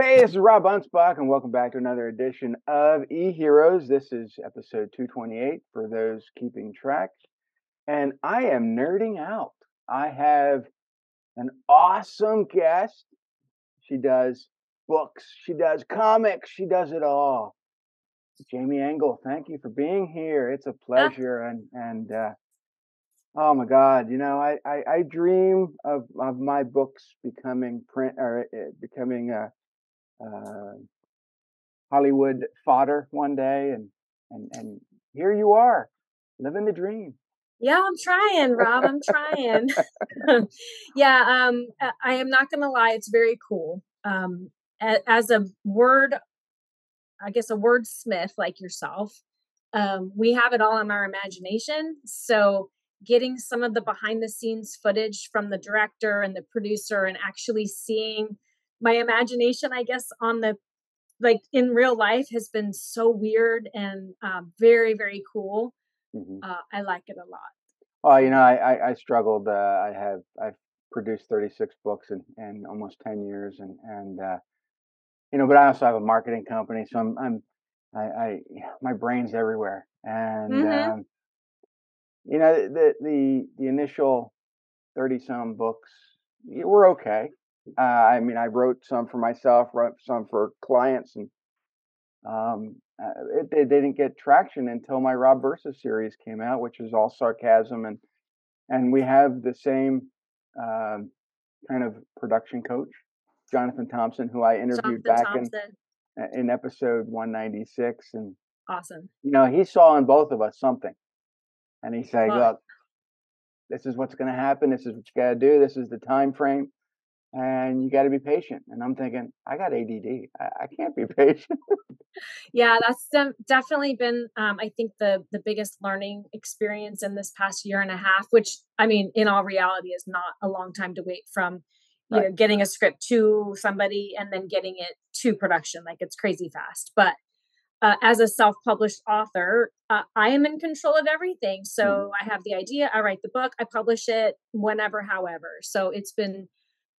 Hey, this is Rob Anspach, and welcome back to another edition of E Heroes. This is episode 228 for those keeping track. And I am nerding out. I have an awesome guest. She does books, she does comics, she does it all. Jamie Ingle, thank you for being here. It's a pleasure. And, and, uh, Oh my God! You know, I, I, I dream of, of my books becoming print or uh, becoming uh, uh, Hollywood fodder one day, and and and here you are, living the dream. Yeah, I'm trying, Rob. I'm trying. yeah, um, I am not going to lie. It's very cool. Um, as a word, I guess a wordsmith like yourself, um, we have it all in our imagination. So getting some of the behind the scenes footage from the director and the producer and actually seeing my imagination i guess on the like in real life has been so weird and um, very very cool mm-hmm. uh, i like it a lot oh you know i i, I struggled uh, i have i've produced 36 books in, in almost 10 years and and uh, you know but i also have a marketing company so i'm i'm i, I my brain's everywhere and mm-hmm. um, you know the the the initial 30 some books were okay uh, i mean i wrote some for myself wrote some for clients and um, uh, it, they, they didn't get traction until my rob versus series came out which is all sarcasm and and we have the same um, kind of production coach jonathan thompson who i interviewed jonathan back thompson. in in episode 196 and awesome you know he saw in both of us something and he said, "Look, this is what's going to happen. This is what you got to do. This is the time frame, and you got to be patient." And I'm thinking, I got ADD. I, I can't be patient. yeah, that's de- definitely been, um, I think, the the biggest learning experience in this past year and a half. Which, I mean, in all reality, is not a long time to wait from. You right. know, getting a script to somebody and then getting it to production. Like it's crazy fast. But uh, as a self-published author uh, i am in control of everything so mm. i have the idea i write the book i publish it whenever however so it's been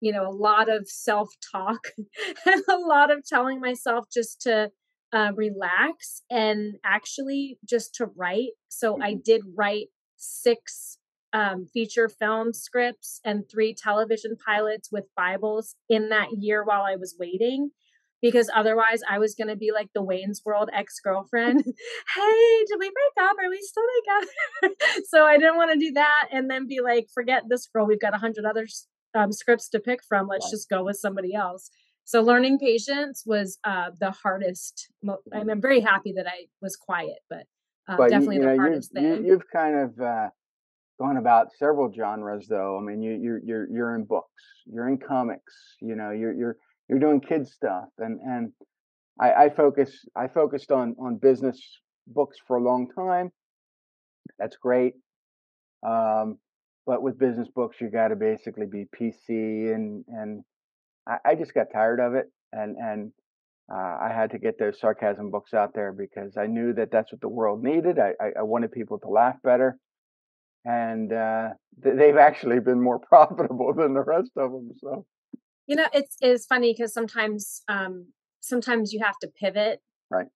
you know a lot of self-talk and a lot of telling myself just to uh, relax and actually just to write so mm-hmm. i did write six um, feature film scripts and three television pilots with bibles in that year while i was waiting because otherwise I was going to be like the Wayne's World ex girlfriend. hey, did we break up? Are we still together? so I didn't want to do that and then be like, forget this girl. We've got a hundred other um, scripts to pick from. Let's right. just go with somebody else. So learning patience was uh, the hardest. Mo- I'm very happy that I was quiet, but, uh, but definitely you, you the know, hardest you've, thing. You, have kind of uh, gone about several genres, though. I mean, you, you're you're you're in books, you're in comics. You know, you're you're you're doing kids stuff and and I, I focus I focused on on business books for a long time. That's great. Um, but with business books, you got to basically be PC, and and I, I, just got tired of it, and and uh, I had to get those sarcasm books out there because I knew that that's what the world needed. I I, I wanted people to laugh better, and uh, they've actually been more profitable than the rest of them. So you know, it's it's funny because sometimes um sometimes you have to pivot right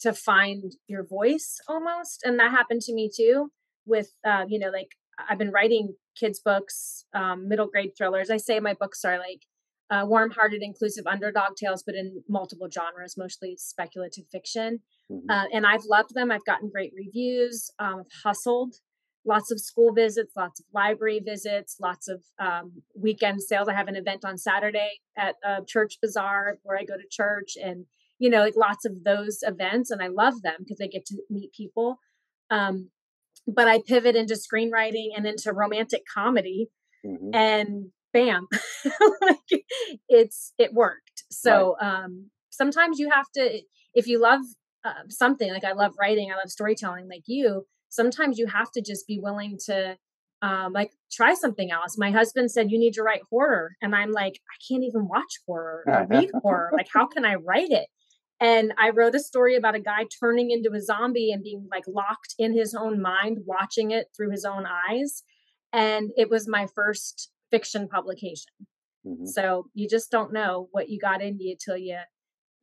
to find your voice almost. And that happened to me too with uh, you know, like I've been writing kids books, um, middle grade thrillers. I say my books are like uh, warm-hearted, inclusive underdog tales, but in multiple genres, mostly speculative fiction. Mm-hmm. Uh, and I've loved them. I've gotten great reviews. Um, hustled lots of school visits, lots of library visits, lots of um, weekend sales. I have an event on Saturday at a church bazaar where I go to church and, you know, like lots of those events. And I love them because I get to meet people. Um, but I pivot into screenwriting and into romantic comedy mm-hmm. and bam, like it's, it worked. So right. um, sometimes you have to, if you love uh, something, like I love writing, I love storytelling like you, sometimes you have to just be willing to um, like try something else. My husband said you need to write horror, and I'm like, I can't even watch horror or read horror. Like, how can I write it? And I wrote a story about a guy turning into a zombie and being like locked in his own mind, watching it through his own eyes. And it was my first fiction publication. Mhm. So you just don't know what you got into you till you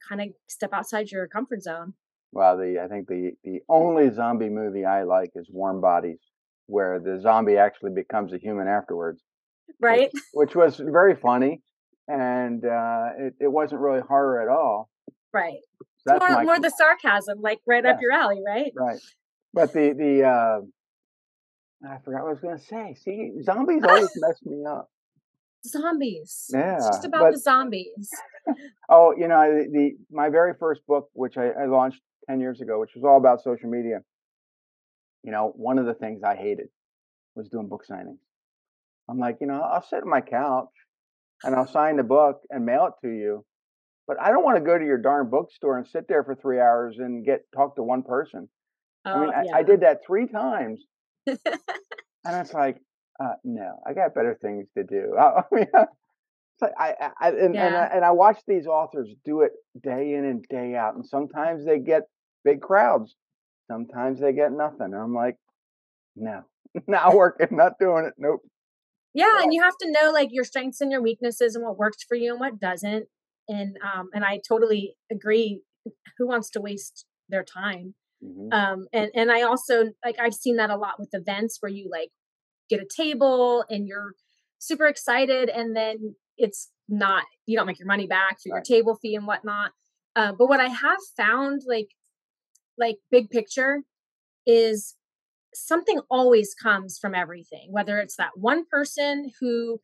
kind of step outside your comfort zone. Well, the I think the the only zombie movie I like is Warm Bodies, where the zombie actually becomes a human afterwards, which Right? which was very funny, and uh, it it wasn't really horror at all. Right. That's more more the sarcasm, like right up your alley, right? right. But the the uh, I forgot what I was going to say. See, zombies always mess me up. Zombies. Yeah. It's just about but the zombies. oh, you know, the, the my very first book, which I, I launched ten years ago, which was all about social media. You know, one of the things I hated was doing book signings. I'm like, you know, I'll sit on my couch and I'll sign the book and mail it to you, but I don't want to go to your darn bookstore and sit there for three hours and get talk to one person. I mean, Oh I, I did that three times, and it's like, uh, no, I got better things to do. I, I mean, like I, I I- and and I, and I watch these authors do it day in and day out, and sometimes they get big crowds, sometimes they get nothing. And I'm like, no, not working, not doing it. Nope. Yeah, and you have to know like your strengths and your weaknesses and what works for you and what doesn't. And um and I totally agree. Who wants to waste their time? mhm, Um and and I also like I've seen that a lot with events where you like get a table and you're super excited and then it's not you don't make your money back for your table fee and whatnot. Uh, but what I have found like like big picture is something always comes from everything whether it's that one person who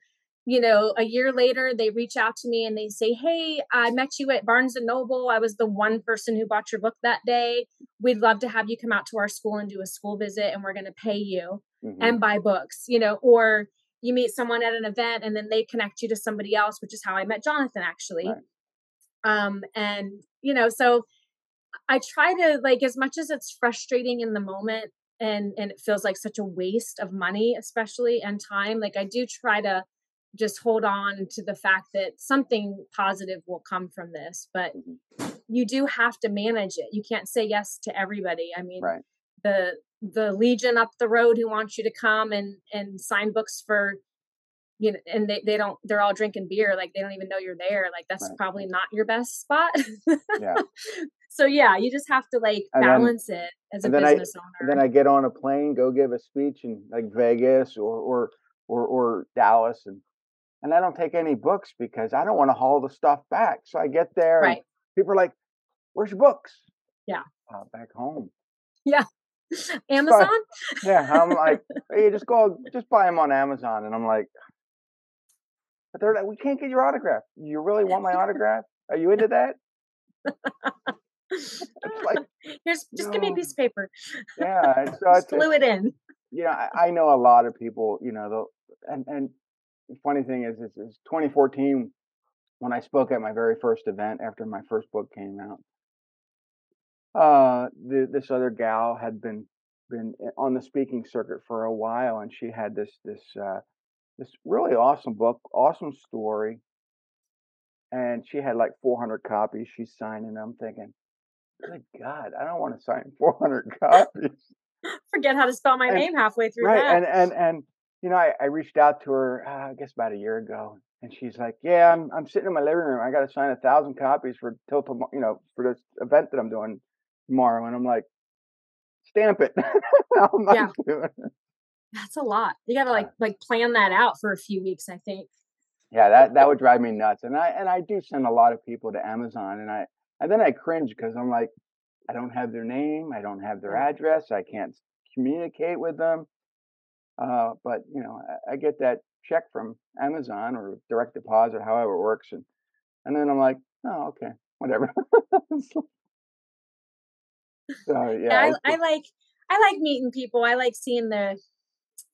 you know a year later they reach out to me and they say hey i met you at barnes and noble. I was the one person who bought your book that day. We'd love to have you come out to our school and do a school visit and we're going to pay you hmm and buy books you know or you meet someone at an event and then they connect you to somebody else which is how i met jonathan actually. Right, um and you know so I try to like as much as it's frustrating in the moment and and it feels like such a waste of money especially and time like I do try to just hold on to the fact that something positive will come from this but hmm you do have to manage it. You can't say yes to everybody. I mean right, the the legion up the road who wants you to come and and sign books for you know and they, they don't they're all drinking beer like they don't even know you're there like that's right, probably not your best spot. Yeah. so yeah you just have to like And then balance it as a then I business and then I get on a plane, go give a speech in like Vegas or or or, or Dallas, and and I don't take any books because I don't want to haul the stuff back. So I get there and right people are like, "Where's your books?" yeah Uh, back home. yeah So amazon yeah, I'm like, "Hey, just go, just buy them on Amazon." And I'm like, "But they're like, we can't get your autograph. You really want my autograph? Are you into that?" Like, here's just give me a piece of paper yeah. So just glue it in you know, I, I know a lot of people, you know, the and and funny thing is, is, is 2014 when I spoke at my very first event after my first book came out. Uh, the, this other gal had been been on the speaking circuit for a while, and she had this this uh, this really awesome book, awesome story, and she had like 400 copies. She's signing. them. I'm thinking, good God, I don't want to sign 400 copies. forget how to spell my And name halfway through Right, that and and and you know, I, I reached out to her, uh, I guess about a year ago, and she's like, "Yeah, I'm I'm sitting in my living room. I got to sign a thousand copies for till tomorrow, you know, for this event that I'm doing tomorrow." And I'm like, "Stamp it." Yeah it. that's a lot you gotta like like plan that out for a few weeks i think yeah, that that would drive me nuts. And I and I do send a lot of people to Amazon, and I and then I cringe because I'm like, I don't have their name, I don't have their address, I can't communicate with them. Uh, but you know, I, I get that check from Amazon or direct deposit, or however it works, and and then I'm like, oh, okay, whatever. so yeah yeah, I, I like i like meeting people i like seeing the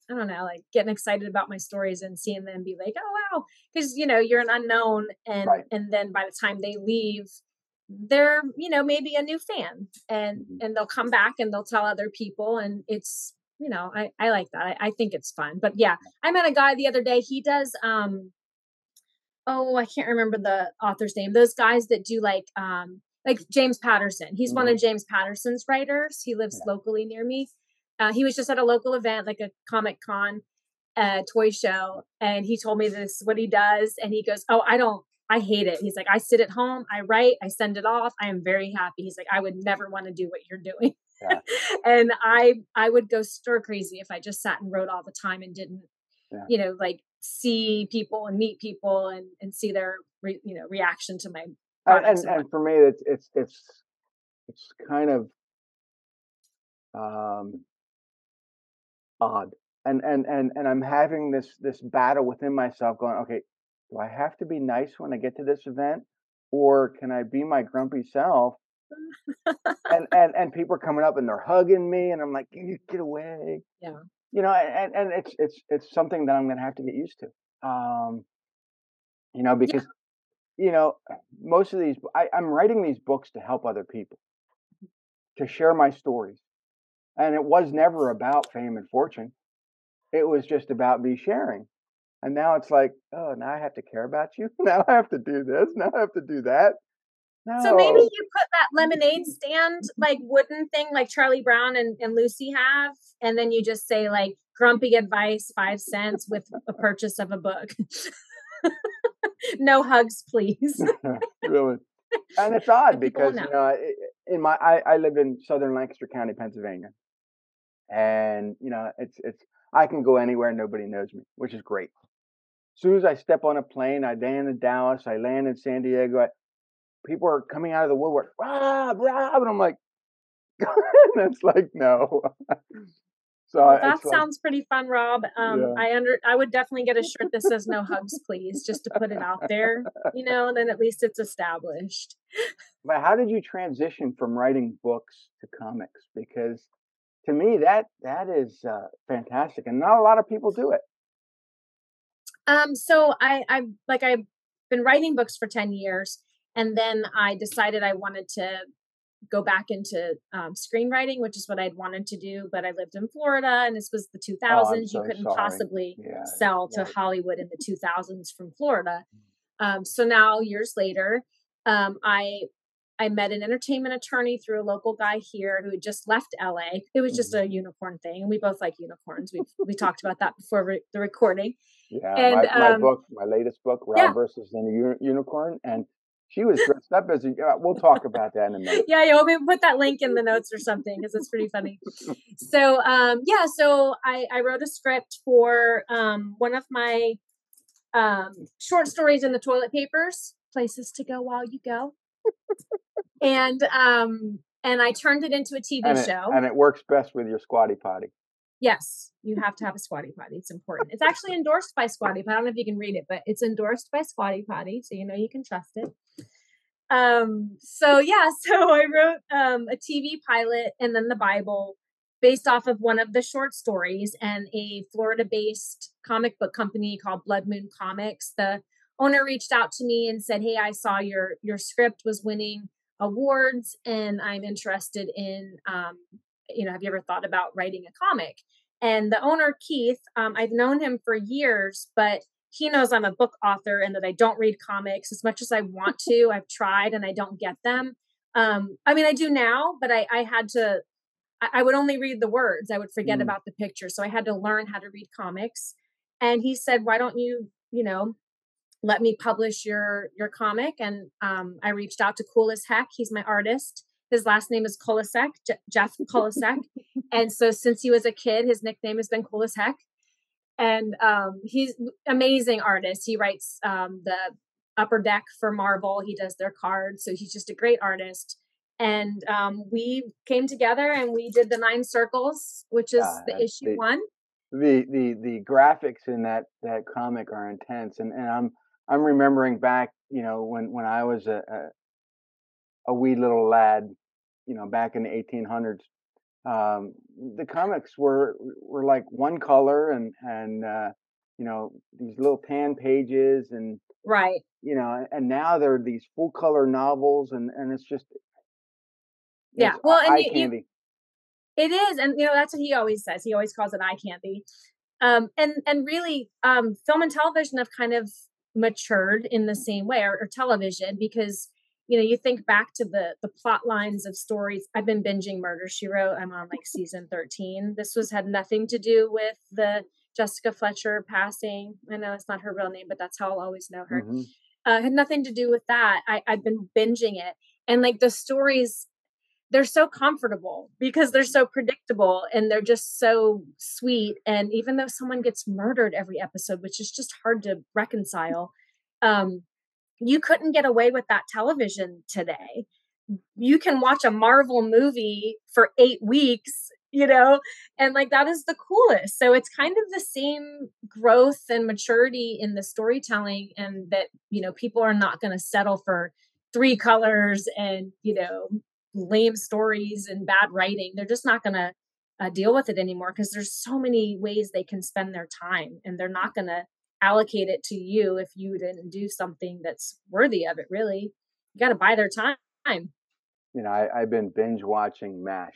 I don't know, like getting excited about my stories and seeing them be like, "Oh wow," because you know you're an unknown, and right. and then by the time they leave, they're you know maybe a new fan, and hmm and they'll come back and they'll tell other people, and it's you know I I like that. I, I think it's fun. But yeah, I met a guy the other day. He does um oh I can't remember the author's name. Those guys that do like um like James Patterson. He's one hmm of James Patterson's writers. He lives Yeah. locally near me. Uh, he was just at a local event, like a Comic Con, a toy show and he told me this what he does and he goes oh i don't i hate it he's like i sit at home i write i send it off i am very happy he's like i would never want to do what you're doing yeah. and i i would go stir crazy if i just sat and wrote all the time and didn't yeah. you know like see people and meet people and and see their re, you know reaction to my and, and, and for me it's it's it's it's kind of um odd and and and and i'm having this this battle within myself going okay do i have to be nice when i get to this event or can i be my grumpy self and and and people are coming up and they're hugging me and i'm like get away. Yeah. You know and and it's it's it's something that i'm going to have to get used to um you know because yeah. you know most of these I, i'm writing these books to help other people. To share my stories. And it was never about fame and fortune. It was just about me sharing. And now it's like oh now i have to care about you. Now i have to do this. Now i have to do that no. So maybe you put that lemonade stand like wooden thing like Charlie Brown and, and Lucy have, and then you just say like grumpy advice, five cents with a purchase of a book. no hugs, please. really. And it's odd because know. you know, in my I, I live in southern Lancaster County, Pennsylvania, and you know, it's it's I can go anywhere, nobody knows me, which is great. As soon as I step on a plane, I land in Dallas, I land in San Diego. I, people are coming out of the woodwork, Rob, Rob, and I'm like, and it's like no. so well, that sounds like, pretty fun, Rob. Um, yeah. I under I would definitely get a shirt that says "No hugs, please," just to put it out there. You know, then at least it's established. But how did you transition from writing books to comics? Because to me, that that is uh, fantastic, and not a lot of people do it. Um, so I I like I've been writing books for ten years and then I decided I wanted to go back into um, screenwriting, which is what I'd wanted to do. But I lived in Florida, and this was the 2000s. Oh, so you couldn't sorry. possibly yeah, sell to Hollywood in the 2000s from Florida. Mm. Um, so now, years later, um, I I met an entertainment attorney through a local guy here who had just left LA. It was just mm-hmm. a unicorn thing, and we both like unicorns. We we talked about that before re- the recording. Yeah, and, my, my um, book, my latest book, Rob yeah. versus the Unicorn, and she was dressed up as a. Uh, we'll talk about that in a minute. yeah, yeah. We'll put that link in the notes or something because it's pretty funny. so, um, yeah. So I, I wrote a script for um, one of my um, short stories in the toilet papers, places to go while you go, and um, and I turned it into a TV and it, show. And it works best with your squatty potty. Yes, you have to have a Squatty Potty. It's important. It's actually endorsed by Squatty Potty. I don't know if you can read it, but it's endorsed by Squatty Potty, so you know you can trust it. Um, so yeah, so I wrote um, a TV pilot and then the Bible based off of one of the short stories and a Florida-based comic book company called Blood Moon Comics. The owner reached out to me and said, "Hey, I saw your your script was winning awards, and I'm interested in um, you know, have you ever thought about writing a comic? And the owner, Keith, um, I've known him for years, but he knows I'm a book author and that I don't read comics as much as I want to. I've tried and I don't get them. Um, I mean, I do now, but I, I had to, I, I, would only read the words. I would forget mm. about the picture. So I had to learn how to read comics. And he said, why don't you, you know, let me publish your your comic and um, i reached out to cool as heck he's my artist his last name is Kolasek, J- Jeff Kolasek. and so since he was a kid, his nickname has been Cool as Heck. And um, he's amazing artist. He writes um, the upper deck for Marvel. He does their cards. So he's just a great artist. And um, we came together and we did the nine circles, which is the issue the, one. The the the graphics in that that comic are intense, and and I'm I'm remembering back, you know, when when I was a, a wee little lad, you know, back in the 1800s. Um, the comics were were like one color and and uh, you know these little tan pages and right. you know and now they're these full color novels and and it's just yeah well and you, you, it is and you know that's what he always says he always calls it eye candy. Um and and really um film and television have kind of matured in the same way or, or television because you know, you think back to the the plot lines of stories. I've been binging Murder She Wrote. I'm on like season 13. This was had nothing to do with the Jessica Fletcher passing. I know it's not her real name, but that's how I'll always know her. hmm Uh, had nothing to do with that. I, I've been binging it, and like the stories, they're so comfortable because they're so predictable and they're just so sweet. And even though someone gets murdered every episode, which is just hard to reconcile, um, you couldn't get away with that television today. You can watch a Marvel movie for eight weeks, you know, and like that is the coolest. So it's kind of the same growth and maturity in the storytelling, and that, you know, people are not going to settle for three colors and, you know, lame stories and bad writing. They're just not going to uh, deal with it anymore because there's so many ways they can spend their time and they're not going to allocate it to you if you didn't do something that's worthy of it really you got to buy their time You know, I, I've been binge watching MASH,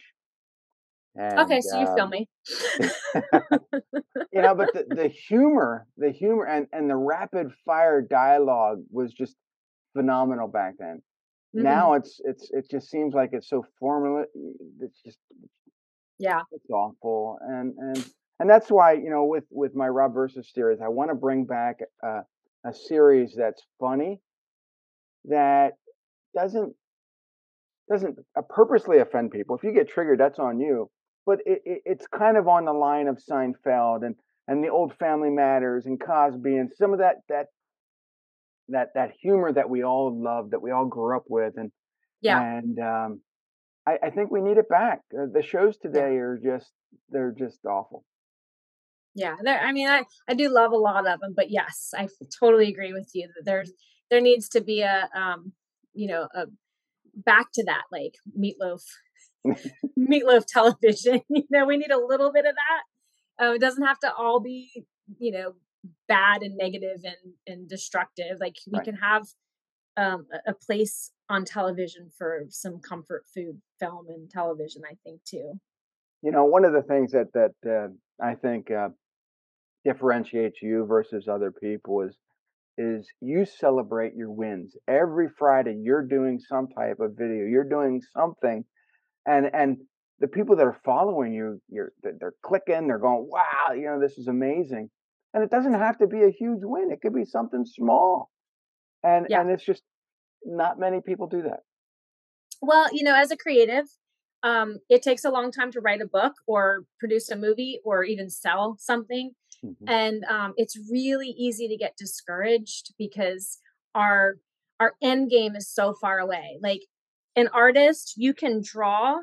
okay and so you feel um, me you know, but the, the humor, the humor, and and the rapid fire dialogue was just phenomenal back then. hmm Now it's it's it just seems like it's so formula. It's just yeah it's awful, and and and that's why you know with with my Rob versus series, I want to bring back a, a series that's funny that doesn't doesn't uh, purposely offend people. If you get triggered, that's on you. But it, it, it's kind of on the line of Seinfeld and and the old Family Matters and Cosby and some of that that that that humor that we all love that we all grew up with and yeah and um, I, I think we need it back. Uh, the shows yeah today are just they're just awful. Yeah there i mean i i do love a lot of them but yes I totally agree with you that there's there needs to be a um you know a back to that like meatloaf meatloaf television you know we need a little bit of that uh, it doesn't have to all be you know bad and negative and and destructive like we right. can have um a a place on television for some comfort food film and television i think too You know, one of the things that that uh, I think uh, differentiates you versus other people is is you celebrate your wins every Friday. You're doing some type of video. You're doing something, and and the people that are following you, you're they're clicking. They're going, wow, you know, this is amazing. And it doesn't have to be a huge win. It could be something small, and yeah and it's just not many people do that. well you know as a creative um it takes a long time to write a book or produce a movie or even sell something. Hmm and um, it's really easy to get discouraged because our our end game is so far away. Like an artist you can draw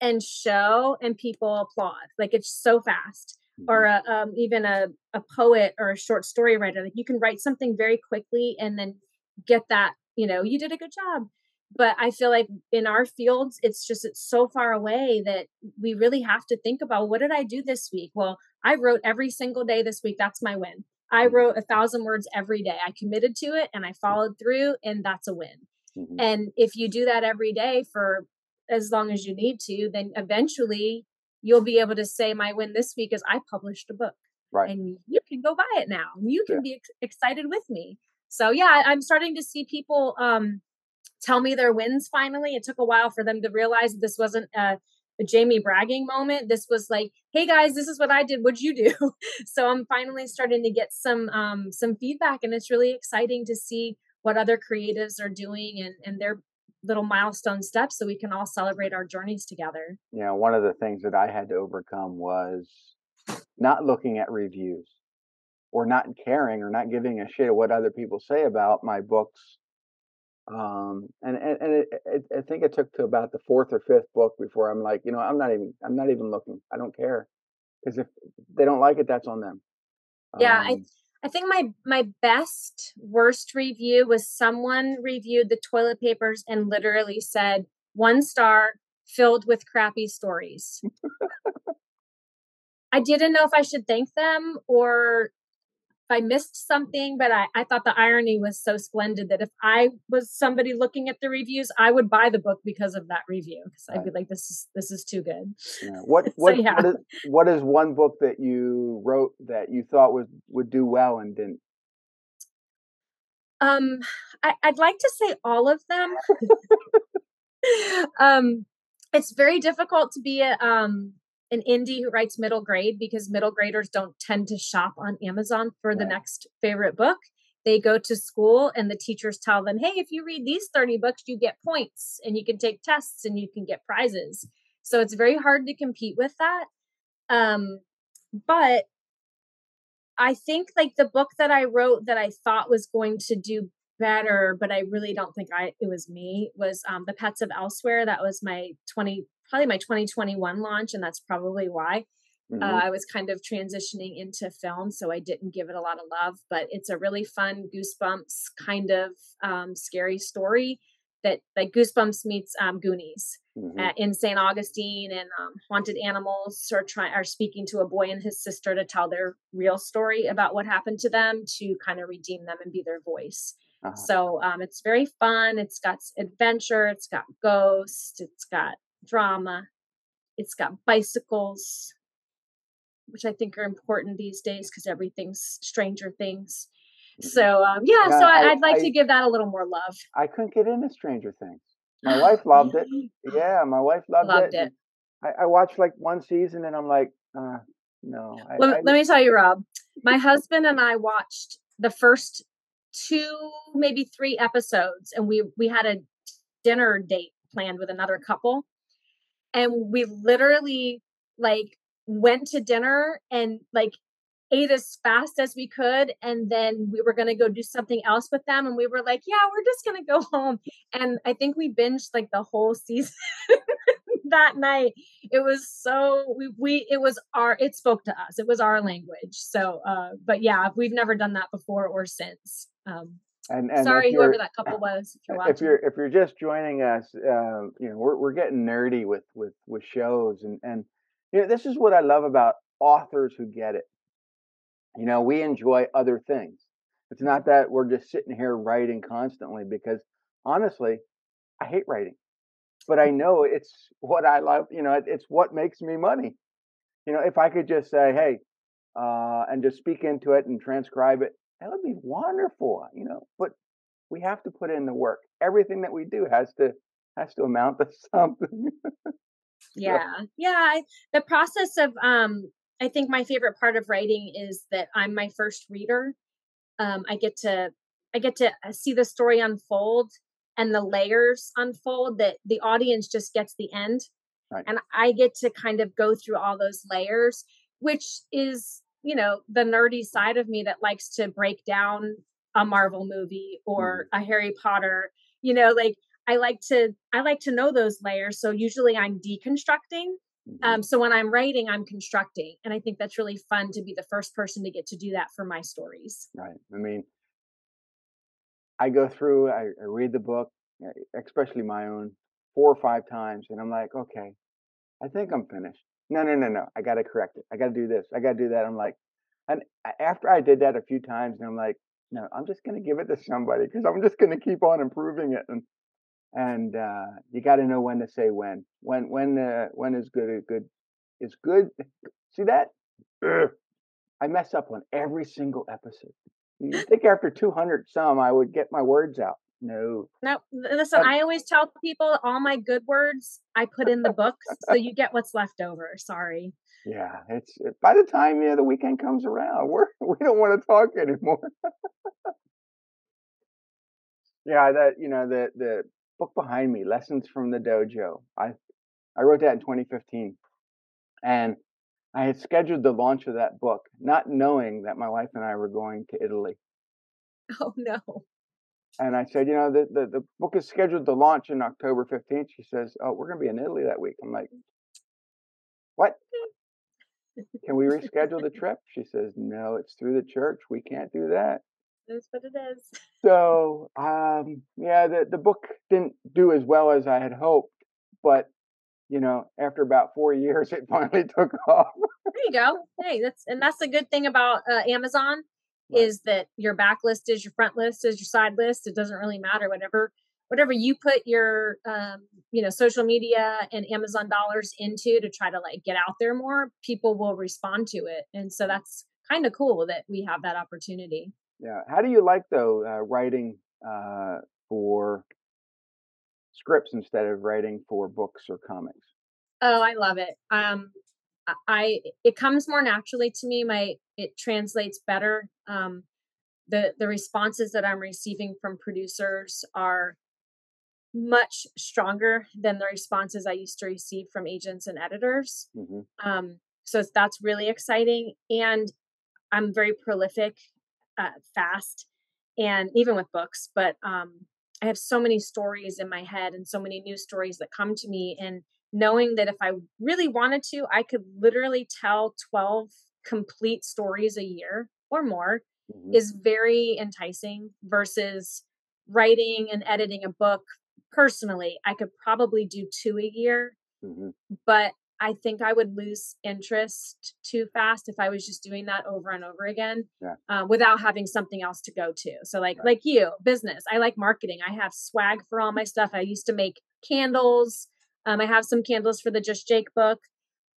and show and people applaud. Like it's so fast. Or hmm a, um, even a, a poet or a short story writer like you can write something very quickly and then get that you know you did a good job but i feel like in our fields it's just it's so far away that we really have to think about what did i do this week? Well i wrote every single day this week that's my win. I wrote a thousand words every day. I committed to it and i followed through and that's a win. Hmm and if you do that every day for as long as you need to then eventually you'll be able to say my win this week is i published a book. Right. and you can go buy it now. You Yeah. can be ex- excited with me. So yeah i'm starting to see people um tell me their wins finally. It took a while for them to realize this wasn't a, a Jamie bragging moment. This was like, hey guys, this is what I did. What'd you do? so I'm finally starting to get some um some feedback and it's really exciting to see what other creatives are doing and, and their little milestone steps so we can all celebrate our journeys together. Know, one of the things that I had to overcome was not looking at reviews or not caring or not giving a shit of what other people say about my books. Um, and and, and it, it, I think it took to about the fourth or fifth book before I'm like, you know, I'm not even I'm not even looking. I don't care because if they don't like it, that's on them. Yeah, I Um, I think my my best worst review was someone reviewed the toilet papers and literally said one star filled with crappy stories. I didn't know if I should thank them or I missed something, but I, I thought the irony was so splendid that if I was somebody looking at the reviews, I would buy the book because of that review. Because I'd right. be like, this is this is too good. Yeah. What So what yeah. what is what is one book that you wrote that you thought was would do well and didn't? Um I, I'd like to say all of them. um it's very difficult to be a um an indie who writes middle grade because middle graders don't tend to shop on Amazon for right. the next favorite book. They go to school and the teachers tell them, hey, if you read these 30 books, you get points and you can take tests and you can get prizes. So it's very hard to compete with that. Um, but I think like the book that I wrote that I thought was going to do better, but I really don't think I it was me was um, the Pets of Elsewhere. That was my twenty probably my twenty twenty one launch, and that's probably why. Uh, mm-hmm. Uh, I was kind of transitioning into film, so I didn't give it a lot of love. But it's a really fun goosebumps kind of um, scary story that like Goosebumps meets um, Goonies mm-hmm. uh, in St. Augustine, and um, haunted animals are trying are speaking to a boy and his sister to tell their real story about what happened to them to kind of redeem them and be their voice. Uh-huh. So um, it's very fun. It's got adventure. It's got ghosts. It's got drama. It's got bicycles, which I think are important these days because everything's Stranger Things. Mm-hmm. So um, yeah, so I, would like I, to give that a little more love. I couldn't get into Stranger Things. My wife loved it. Yeah, my wife loved, loved it. it. I, I, watched like one season and I'm like, uh, no. Let, let me tell you, Rob. My husband and I watched the first two, maybe three episodes, and we we had a dinner date planned with another couple, and we literally like went to dinner and like ate as fast as we could and then we were going to go do something else with them and we were like yeah we're just going to go home. And i think we binged like the whole season that night. It was so we, we it was our it spoke to us. It was our language. So uh but yeah we've never done that before or since. Um and, and sorry whoever that couple was if you're, if you're if you're just joining us uh, you know we're, we're getting nerdy with with with shows and and you know this is what i love about authors who get it you know we enjoy other things it's not that we're just sitting here writing constantly because honestly i hate writing but I know it's what I love. You know, it's what makes me money. You know, if I could just say, hey, uh, and just speak into it and transcribe it, that would be wonderful. You know, but we have to put in the work. Everything that we do has to has to amount to something. yeah, yeah. The process of um, I think my favorite part of writing is that I'm my first reader. Um, I get to I get to uh, see the story unfold and the layers unfold that the audience just gets the end right. and i get to kind of go through all those layers which is you know the nerdy side of me that likes to break down a marvel movie or mm. a harry potter you know like i like to i like to know those layers so usually i'm deconstructing mm-hmm. um, so when i'm writing i'm constructing and i think that's really fun to be the first person to get to do that for my stories right i mean I go through, I, I read the book, eh, especially my own, four or five times, and I'm like, okay, I think I'm finished. No, no, no, no. I got to correct it. I got to do this. I got to do that. I'm like, and after I did that a few times, and I'm like, no, I'm just going to give it to somebody because I'm just going to keep on improving it. And and uh, you got to know when to say when. When when uh, when is good is good is good. See that? I mess up on every single episode. You think after 200 some, I would get my words out. No. No, listen, I always tell people all my good words I put in the books, so you get what's left over. Sorry. Yeah, it's eh, by the time yeah, the weekend comes around, we're we don't want to talk anymore. yeah, that you know the the book behind me, Lessons from the Dojo. I I wrote that in 2015, and I had scheduled the launch of that book, not knowing that my wife and I were going to Italy. Oh no. And I said, you know, the, the, the book is scheduled to launch in October 15th. She says, Oh, we're gonna be in Italy that week. I'm like, What? Can we reschedule the trip? She says, No, it's through the church. We can't do that. That's what it is. so um yeah, the, the book didn't do as well as I had hoped, but you know, after about four years, it finally took off. there you go. Hey, that's and that's the good thing about uh, Amazon right. is that your backlist is your front list is your side list. It doesn't really matter. Whatever whatever you put your um, you know social media and Amazon dollars into to try to like get out there more, people will respond to it, and so that's kind of cool that we have that opportunity. Yeah. How do you like though uh, writing uh, for scripts instead of writing for books or comics. Oh, I love it. Um, I it comes more naturally to me. My it translates better. Um, the the responses that I'm receiving from producers are much stronger than the responses I used to receive from agents and editors. Mm-hmm. Um, so that's really exciting, and I'm very prolific, uh, fast, and even with books. But um, I have so many stories in my head and so many new stories that come to me, and knowing that if I really wanted to, I could literally tell 12 complete stories a year or more mm-hmm. is very enticing versus writing and editing a book personally i could probably do two a year mm-hmm. but i think i would lose interest too fast if i was just doing that over and over again yeah. uh, without having something else to go to so like right. like you business i like marketing i have swag for all my stuff i used to make candles um, i have some candles for the just jake book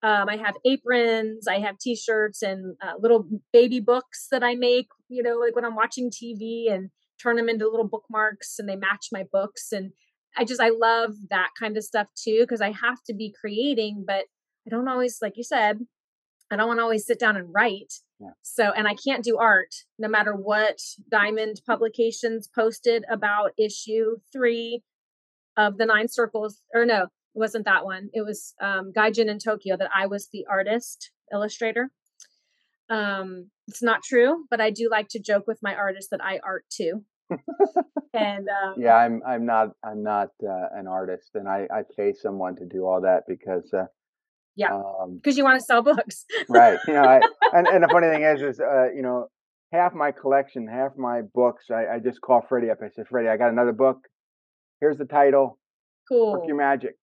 um, I have aprons, I have t-shirts and uh, little baby books that I make, you know, like when I'm watching TV and turn them into little bookmarks and they match my books. And I just, I love that kind of stuff too, because I have to be creating, but I don't always, like you said, I don't want to always sit down and write. Yeah. So, and I can't do art no matter what Diamond Publications posted about issue three of the Nine Circles, or no, it wasn't that one. It was um, Gaijin in Tokyo that I was the artist illustrator. Um, it's not true, but I do like to joke with my artist that I art too. and um, yeah, I'm I'm not I'm not uh, an artist, and I I pay someone to do all that because uh, yeah, because um, you want to sell books, right? You know, I, and and the funny thing is, is uh, you know, half my collection, half my books, I, I just call Freddie up. I said, Freddie, I got another book. Here's the title. Cool. Work your magic.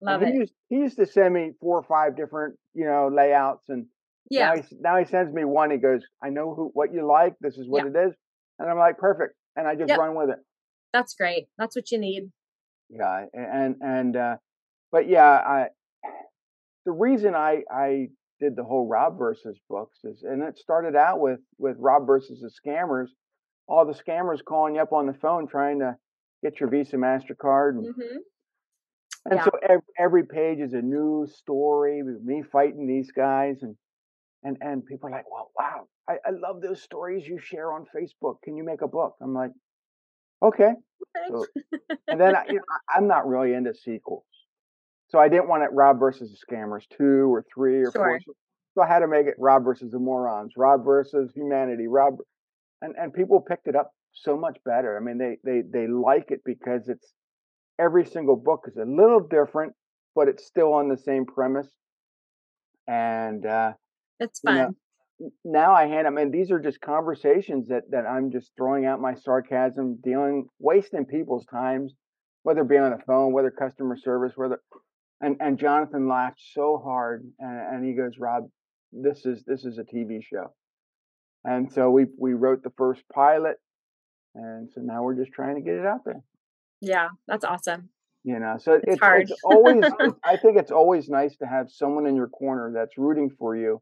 Love he it. Used, he used to send me four or five different, you know, layouts, and yeah. Now he, now he sends me one. He goes, "I know who what you like. This is what yeah. it is," and I'm like, "Perfect," and I just yep. run with it. That's great. That's what you need. Yeah, and and uh, but yeah, I the reason I I did the whole Rob versus books is, and it started out with with Rob versus the scammers. All the scammers calling you up on the phone trying to get your Visa Mastercard and mm-hmm. And yeah. so every, every page is a new story with me fighting these guys, and and and people are like, "Well, wow, I, I love those stories you share on Facebook. Can you make a book?" I'm like, "Okay." So, and then I, you know, I'm not really into sequels, so I didn't want it Rob versus the Scammers two or three or sure. four. So I had to make it Rob versus the Morons, Rob versus Humanity, Rob, and and people picked it up so much better. I mean, they they they like it because it's every single book is a little different, but it's still on the same premise. And uh, that's fun. You know, now I hand them, and these are just conversations that that I'm just throwing out my sarcasm, dealing, wasting people's times, whether it be on the phone, whether customer service, whether. And and Jonathan laughed so hard, and, and he goes, Rob, this is this is a TV show. And so we we wrote the first pilot, and so now we're just trying to get it out there. Yeah, that's awesome. You know, so it's, it's, hard. it's always, I think it's always nice to have someone in your corner that's rooting for you,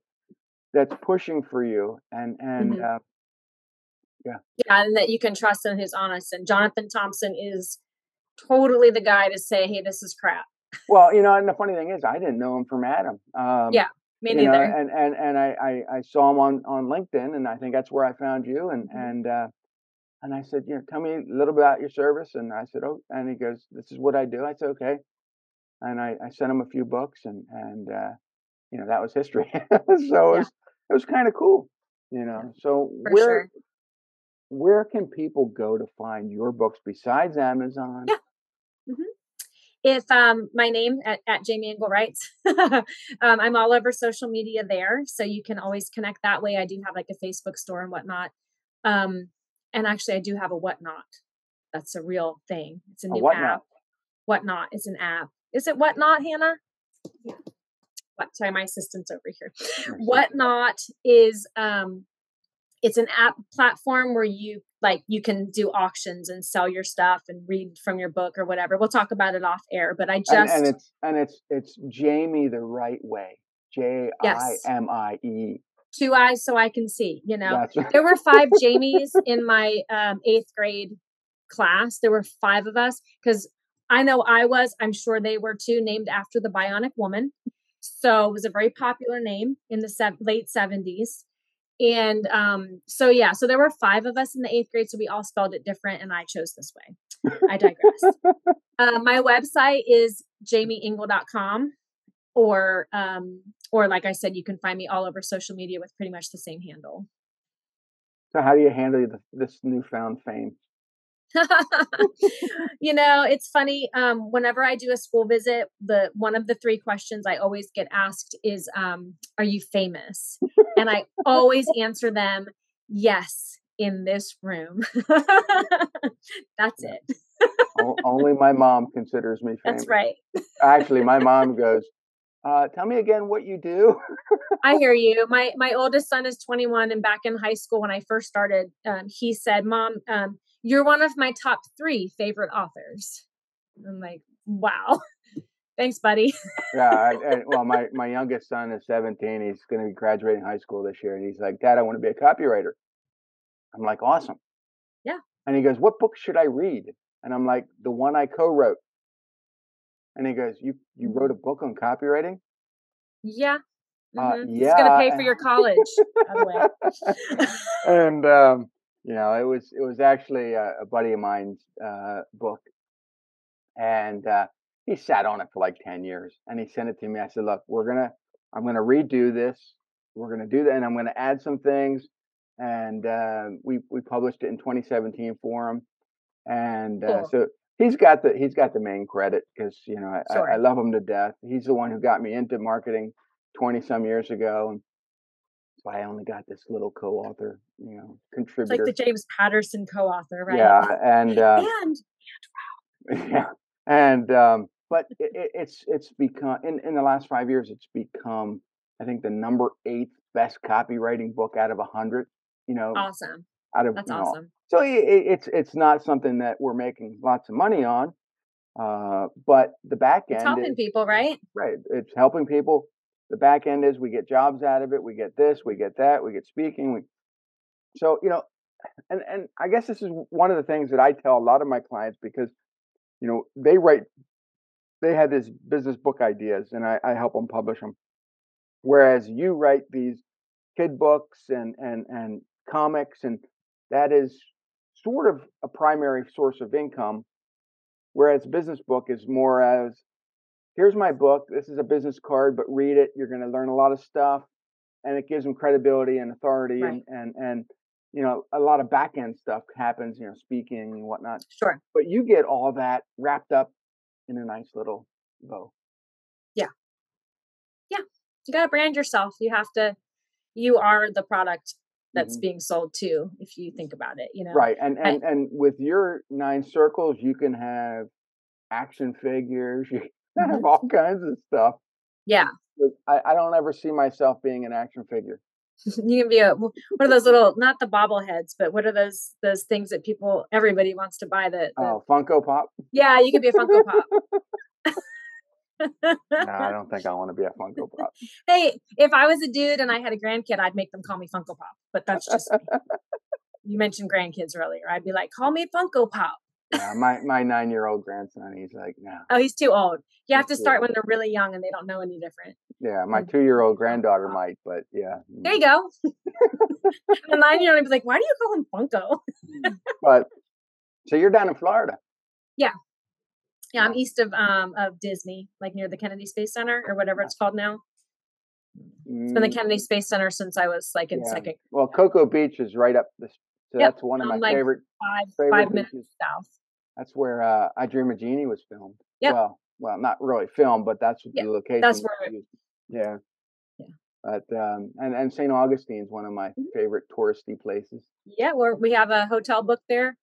that's pushing for you. And, and, mm-hmm. uh, yeah. Yeah. And that you can trust and who's honest. And Jonathan Thompson is totally the guy to say, Hey, this is crap. Well, you know, and the funny thing is I didn't know him from Adam. Um, yeah. Me neither. Know, and and and I, I, I saw him on on LinkedIn, and I think that's where I found you. And mm-hmm. and uh, and I said, you know, tell me a little bit about your service. And I said, oh, and he goes, this is what I do. I said, okay. And I, I sent him a few books and, and, uh, you know, that was history. so yeah. it was, it was kind of cool, you know, so For where, sure. where can people go to find your books besides Amazon? Yeah. Mm-hmm if um, my name at, at Jamie Ingle writes, um, I'm all over social media there, so you can always connect that way. I do have like a Facebook store and whatnot. Um, and actually, I do have a Whatnot. That's a real thing. It's a new a whatnot. app. Whatnot is an app. Is it Whatnot, Hannah? Yeah. What? Sorry, my assistant's over here. Whatnot is um, it's an app platform where you like you can do auctions and sell your stuff and read from your book or whatever. We'll talk about it off air, but I just and, and it's and it's it's Jamie the right way. J I M I E two eyes so I can see. You know, gotcha. there were five Jamies in my um, eighth grade class. There were five of us because I know I was. I'm sure they were too, named after the Bionic Woman. So it was a very popular name in the se- late 70s. And um, so, yeah, so there were five of us in the eighth grade. So we all spelled it different, and I chose this way. I digress. uh, my website is jamieingle.com. Or, um, or like I said, you can find me all over social media with pretty much the same handle. So, how do you handle the, this newfound fame? you know, it's funny. Um, whenever I do a school visit, the one of the three questions I always get asked is, um, "Are you famous?" and I always answer them, "Yes." In this room. That's it. Only my mom considers me famous. That's right. Actually, my mom goes, uh, tell me again what you do. I hear you. My my oldest son is 21, and back in high school when I first started, um, he said, "Mom, um, you're one of my top three favorite authors." I'm like, "Wow, thanks, buddy." yeah. I, I, well, my my youngest son is 17. He's going to be graduating high school this year, and he's like, "Dad, I want to be a copywriter." I'm like, "Awesome." Yeah. And he goes, "What book should I read?" And I'm like, "The one I co-wrote." And he goes, "You you wrote a book on copywriting?" Yeah. Uh, Mm-hmm. yeah. It's gonna pay for your college, by the way. and um, you know, it was it was actually a, a buddy of mine's uh, book, and uh, he sat on it for like ten years, and he sent it to me. I said, "Look, we're gonna, I'm gonna redo this. We're gonna do that, and I'm gonna add some things." And uh, we we published it in 2017 for him, and uh, Cool. so he's got the he's got the main credit because you know I, I, I love him to death. He's the one who got me into marketing 20 some years ago, and so I only got this little co-author, you know, It's like the James Patterson co-author, right? Yeah, and uh, And yeah, and um, but it, it, it's it's become in in the last five years, it's become I think the number eight best copywriting book out of a hundred. You know, awesome. out of That's you know, awesome. So it, it- it's it's not something that we're making lots of money on, uh, but the back end It's helping is, people, right? right. It's helping people. The back end is we get jobs out of it. We get this. We get that. We get speaking. We so you know, and and I guess this is one of the things that I tell a lot of my clients because you know they write they have these business book ideas and I, I help them publish them whereas you write these kid books and and and comics and that is sort of a primary source of income whereas business book is more as here's my book this is a business card but read it you're going to learn a lot of stuff and it gives them credibility and authority Right. and and and you know a lot of back end stuff happens you know speaking and whatnot Sure. but you get all that wrapped up in a nice little bow. Yeah. Yeah. You gotta brand yourself. You have to you are the product that's Mhm. being sold too if you think about it, you know. Right, and I- and and with your nine circles, you can have action figures. You can have Mhm. all kinds of stuff. Yeah. I, I don't ever see myself being an action figure. you can be a what are those little not the bobbleheads, but what are those those things that people everybody wants to buy that, that Oh, Funko Pop? yeah, you could be a Funko Pop. No, I don't think I want to be a Funko Pop. hey, if I was a dude and I had a grandkid, I'd make them call me Funko Pop. But that's just me. you mentioned grandkids earlier. I'd be like, call me Funko Pop. Yeah, my my nine year old grandson, he's like, no. Oh, he's too old. You have to He's start when they're really young and they don't know any different. Yeah, my Mm. two year old granddaughter might, but yeah. There you go. the nine year old would be like, why do you call him Funko? But so you're down in Florida. Yeah, I'm east of um of Disney, like near the Kennedy Space Center or whatever it's called now. It's been the Mm, Kennedy Space Center since I was like in Yeah. second Well, Cocoa Beach is right up the. So Yep, that's one of my like favorite five favorite five minutes beaches. south. That's where uh, I Dream of Jeannie was filmed. Yep. Well, well, not really filmed, but that's Yeah, the location. that's where it- Yeah. Yeah. But um, and and St. Augustine's one of my Mhm. favorite touristy places. Yeah, we're, we have a hotel booked there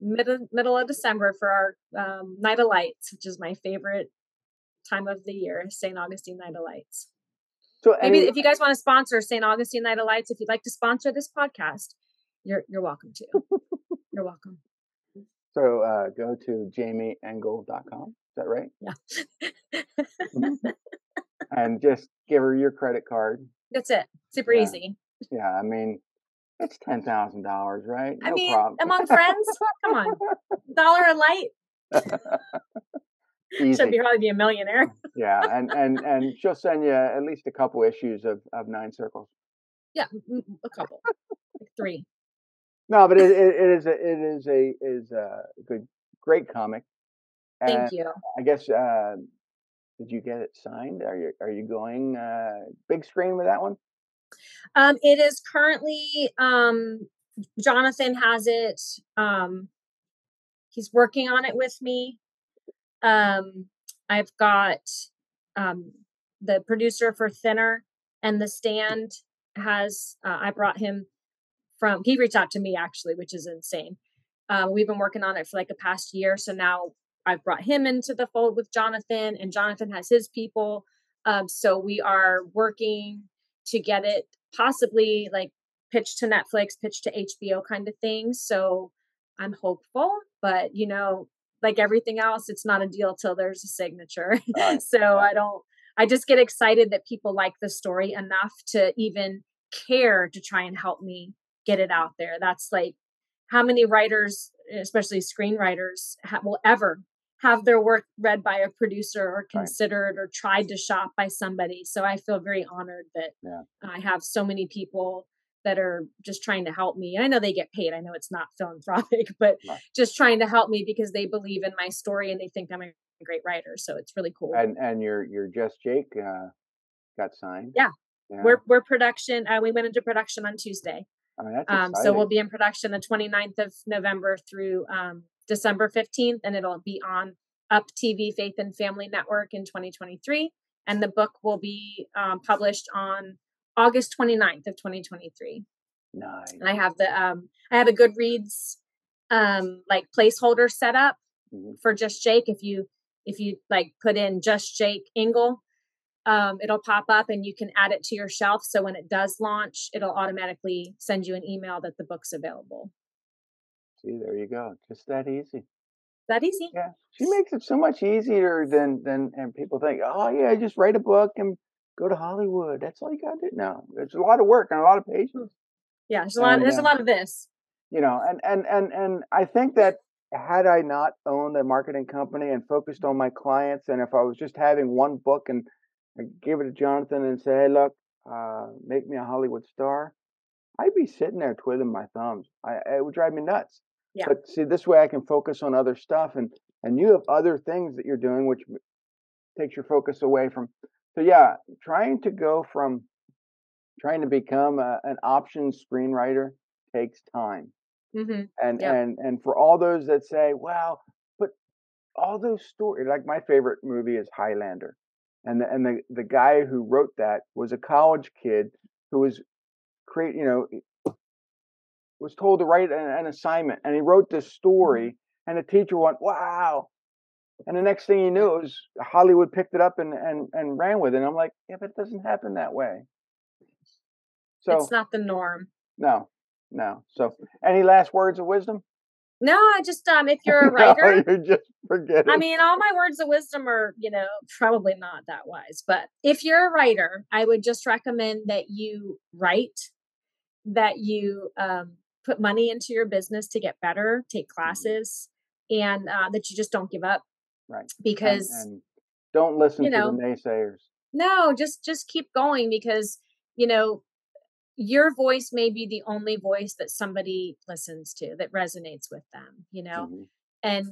middle middle of December for our um, Night of Lights, which is my favorite time of the year, St. Augustine Night of Lights. So Maybe any, if you guys want to sponsor St. Augustine Night of Lights, if you'd like to sponsor this podcast, you're you're welcome to. you're welcome. so uh, go to jamieingle.com. Is that right? Yeah. And just give her your credit card. That's it. Super Yeah. easy. Yeah, I mean, it's ten thousand dollars, right? I No mean, problem. among friends, come on. Dollar a light. Should be probably be a millionaire. yeah, and and and she'll send you at least a couple issues of of Nine Circles. Yeah, a couple, like three. No, but it, it, is a it is a is a good great comic. Thank you. I guess uh, did you get it signed? Are you are you going uh, big screen with that one? Um, it is currently um, Jonathan has it. Um, he's working on it with me. Um, I've got um, the producer for Thinner and The Stand has. Uh, I brought him from. He reached out to me actually, which is insane. Uh, we've been working on it for like a past year, so now I've brought him into the fold with Jonathan, and Jonathan has his people. Um, so we are working to get it possibly like pitched to Netflix, pitched to HBO kind of thing. So I'm hopeful, but you know, like everything else, it's not a deal till there's a signature. Right. so. I don't, I just get excited that people like the story enough to even care to try and help me get it out there. That's like how many writers, especially screenwriters, ha- will ever have their work read by a producer or considered right. or tried to shop by somebody. So I feel very honored that yeah. I have so many people that are just trying to help me. And I know they get paid. I know it's not philanthropic, but right. just trying to help me because they believe in my story and they think I'm a great writer. So it's really cool. And and your your Just Jake uh, got signed. Yeah. yeah. We're we're production. Uh, we went into production on Tuesday. Mean, um, so we'll be in production the 29th of November through um, December 15th, and it'll be on Up TV Faith and Family Network in 2023. And the book will be um, published on August 29th of 2023. Nice. And I have the um I have a Goodreads um like placeholder set up mm-hmm. for just Jake. If you if you like put in just Jake Ingle, um, it'll pop up and you can add it to your shelf. So when it does launch, it'll automatically send you an email that the book's available. See, there you go. Just that easy. That easy. Yeah. She makes it so much easier than than and people think, oh yeah, just write a book and go to Hollywood. That's all you got to do. No, there's a lot of work and a lot of patience. Yeah, there's a lot. And, there's a lot of this. You know, and and and and I think that had I not owned a marketing company and focused on my clients, and if I was just having one book and I gave it to Jonathan and say, "Hey, look, uh, make me a Hollywood star," I'd be sitting there twiddling my thumbs. I, it would drive me nuts. Yeah. But see, this way I can focus on other stuff, and and you have other things that you're doing, which takes your focus away from so yeah, trying to go from trying to become a, an option screenwriter takes time. Mm-hmm. And yep. and and for all those that say, "Well, but all those stories," like my favorite movie is Highlander, and the, and the the guy who wrote that was a college kid who was create, you know, was told to write an, an assignment, and he wrote this mm-hmm. story, and the teacher went, "Wow, and the next thing he knew, it was Hollywood picked it up and and and ran with it. And I'm like, yeah, but it doesn't happen that way. So it's not the norm. No, no. So, any last words of wisdom? No, I just um, if you're a writer, no, you're just forgetting. I mean, all my words of wisdom are, you know, probably not that wise. But if you're a writer, I would just recommend that you write, that you um, put money into your business to get better, take mm-hmm. classes, and uh, that you just don't give up Right. Because and, and don't listen you know, to the naysayers. No, just just keep going because you know your voice may be the only voice that somebody listens to that resonates with them, you know? Mm-hmm. And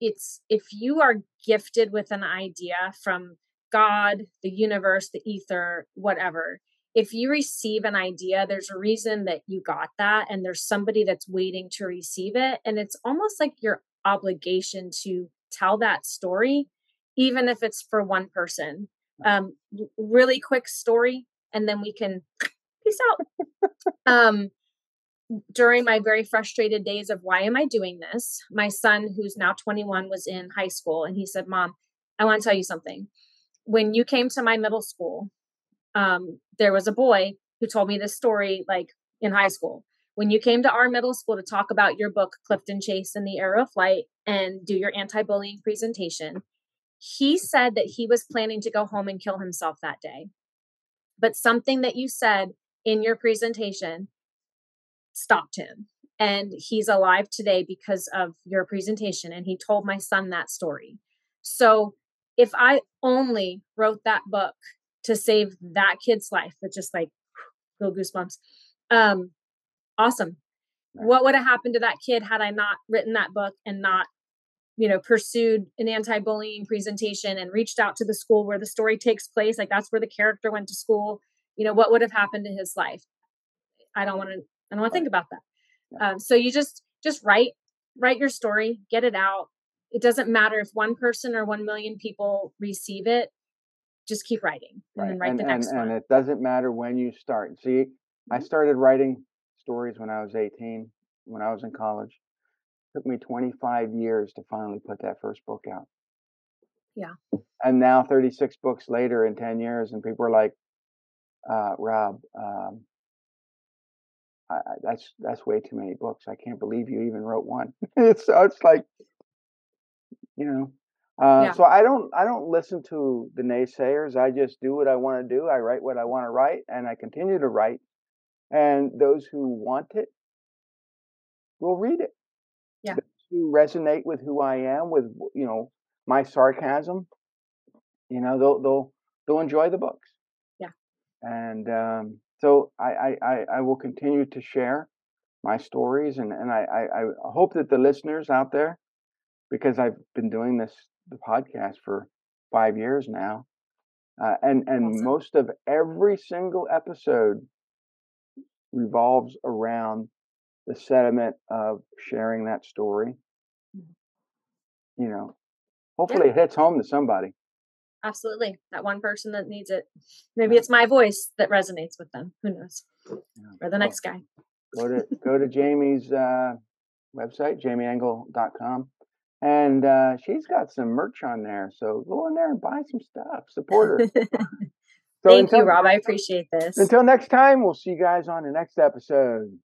it's if you are gifted with an idea from God, the universe, the ether, whatever, if you receive an idea, there's a reason that you got that, and there's somebody that's waiting to receive it. And it's almost like your obligation to tell that story, even if it's for one person. Um, really quick story, and then we can peace out. um, during my very frustrated days of why am I doing this, my son, who's now 21, was in high school, and he said, Mom, I want to tell you something. When you came to my middle school, um, there was a boy who told me this story like in high school when you came to our middle school to talk about your book, Clifton Chase and the Arrow of Light, and do your anti bullying presentation, he said that he was planning to go home and kill himself that day. But something that you said in your presentation stopped him. And he's alive today because of your presentation. And he told my son that story. So if I only wrote that book to save that kid's life, it's just like go goosebumps. Um, awesome. Right. What would have happened to that kid had I not written that book and not, you know, pursued an anti-bullying presentation and reached out to the school where the story takes place? Like that's where the character went to school. You know, what would have happened to his life? I don't want to. I don't want to think about that. Yeah. Um, so you just just write write your story, get it out. It doesn't matter if one person or one million people receive it. Just keep writing and right. then write and, the next and, one. And it doesn't matter when you start. See, I mm-hmm. started writing stories when I was 18, when I was in college. It took me 25 years to finally put that first book out. Yeah. And now 36 books later in 10 years, and people are like, uh, Rob, um, I, I, that's that's way too many books. I can't believe you even wrote one. it's it's like, you know. Uh, yeah. So I don't I don't listen to the naysayers. I just do what I want to do. I write what I want to write, and I continue to write. And those who want it will read it. Yeah. Those who resonate with who I am, with you know my sarcasm, you know they'll they'll they'll enjoy the books. Yeah. And um, so I, I, I will continue to share my stories and, and I, I, I hope that the listeners out there, because I've been doing this the podcast for five years now, uh, and and awesome. most of every single episode revolves around the sentiment of sharing that story. Mm-hmm. You know, hopefully yeah. it hits home to somebody absolutely that one person that needs it maybe it's my voice that resonates with them who knows yeah. or the next guy go to go to jamie's uh, website jamieingle.com and uh, she's got some merch on there so go in there and buy some stuff support her. So thank until, you rob i appreciate this. until next time we'll see you guys on the next episode